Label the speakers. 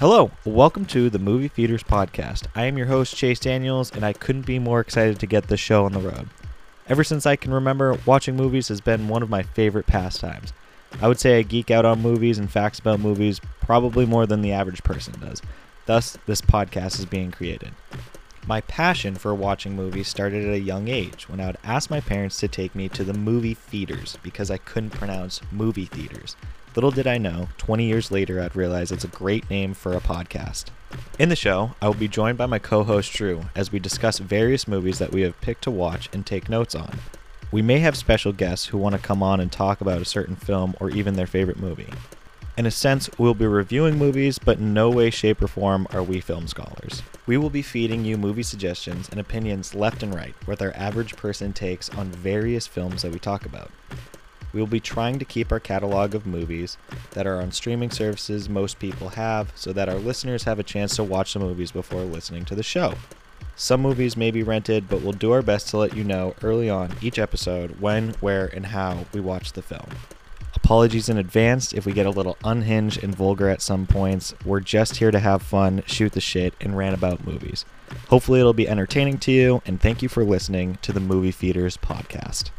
Speaker 1: Hello, welcome to the Movie Feeders podcast. I am your host, Chase Daniels, and I couldn't be more excited to get this show on the road. Ever since I can remember, watching movies has been one of my favorite pastimes. I would say I geek out on movies and facts about movies probably more than the average person does. Thus, this podcast is being created. My passion for watching movies started at a young age when I would ask my parents to take me to the movie feeders because I couldn't pronounce movie theaters. Little did I know, 20 years later, I'd realize it's a great name for a podcast. In the show, I will be joined by my co host Drew as we discuss various movies that we have picked to watch and take notes on. We may have special guests who want to come on and talk about a certain film or even their favorite movie. In a sense, we'll be reviewing movies, but in no way, shape, or form are we film scholars. We will be feeding you movie suggestions and opinions left and right with our average person takes on various films that we talk about. We will be trying to keep our catalog of movies that are on streaming services most people have so that our listeners have a chance to watch the movies before listening to the show. Some movies may be rented, but we'll do our best to let you know early on each episode when, where, and how we watch the film. Apologies in advance if we get a little unhinged and vulgar at some points. We're just here to have fun, shoot the shit, and rant about movies. Hopefully, it'll be entertaining to you, and thank you for listening to the Movie Feeders podcast.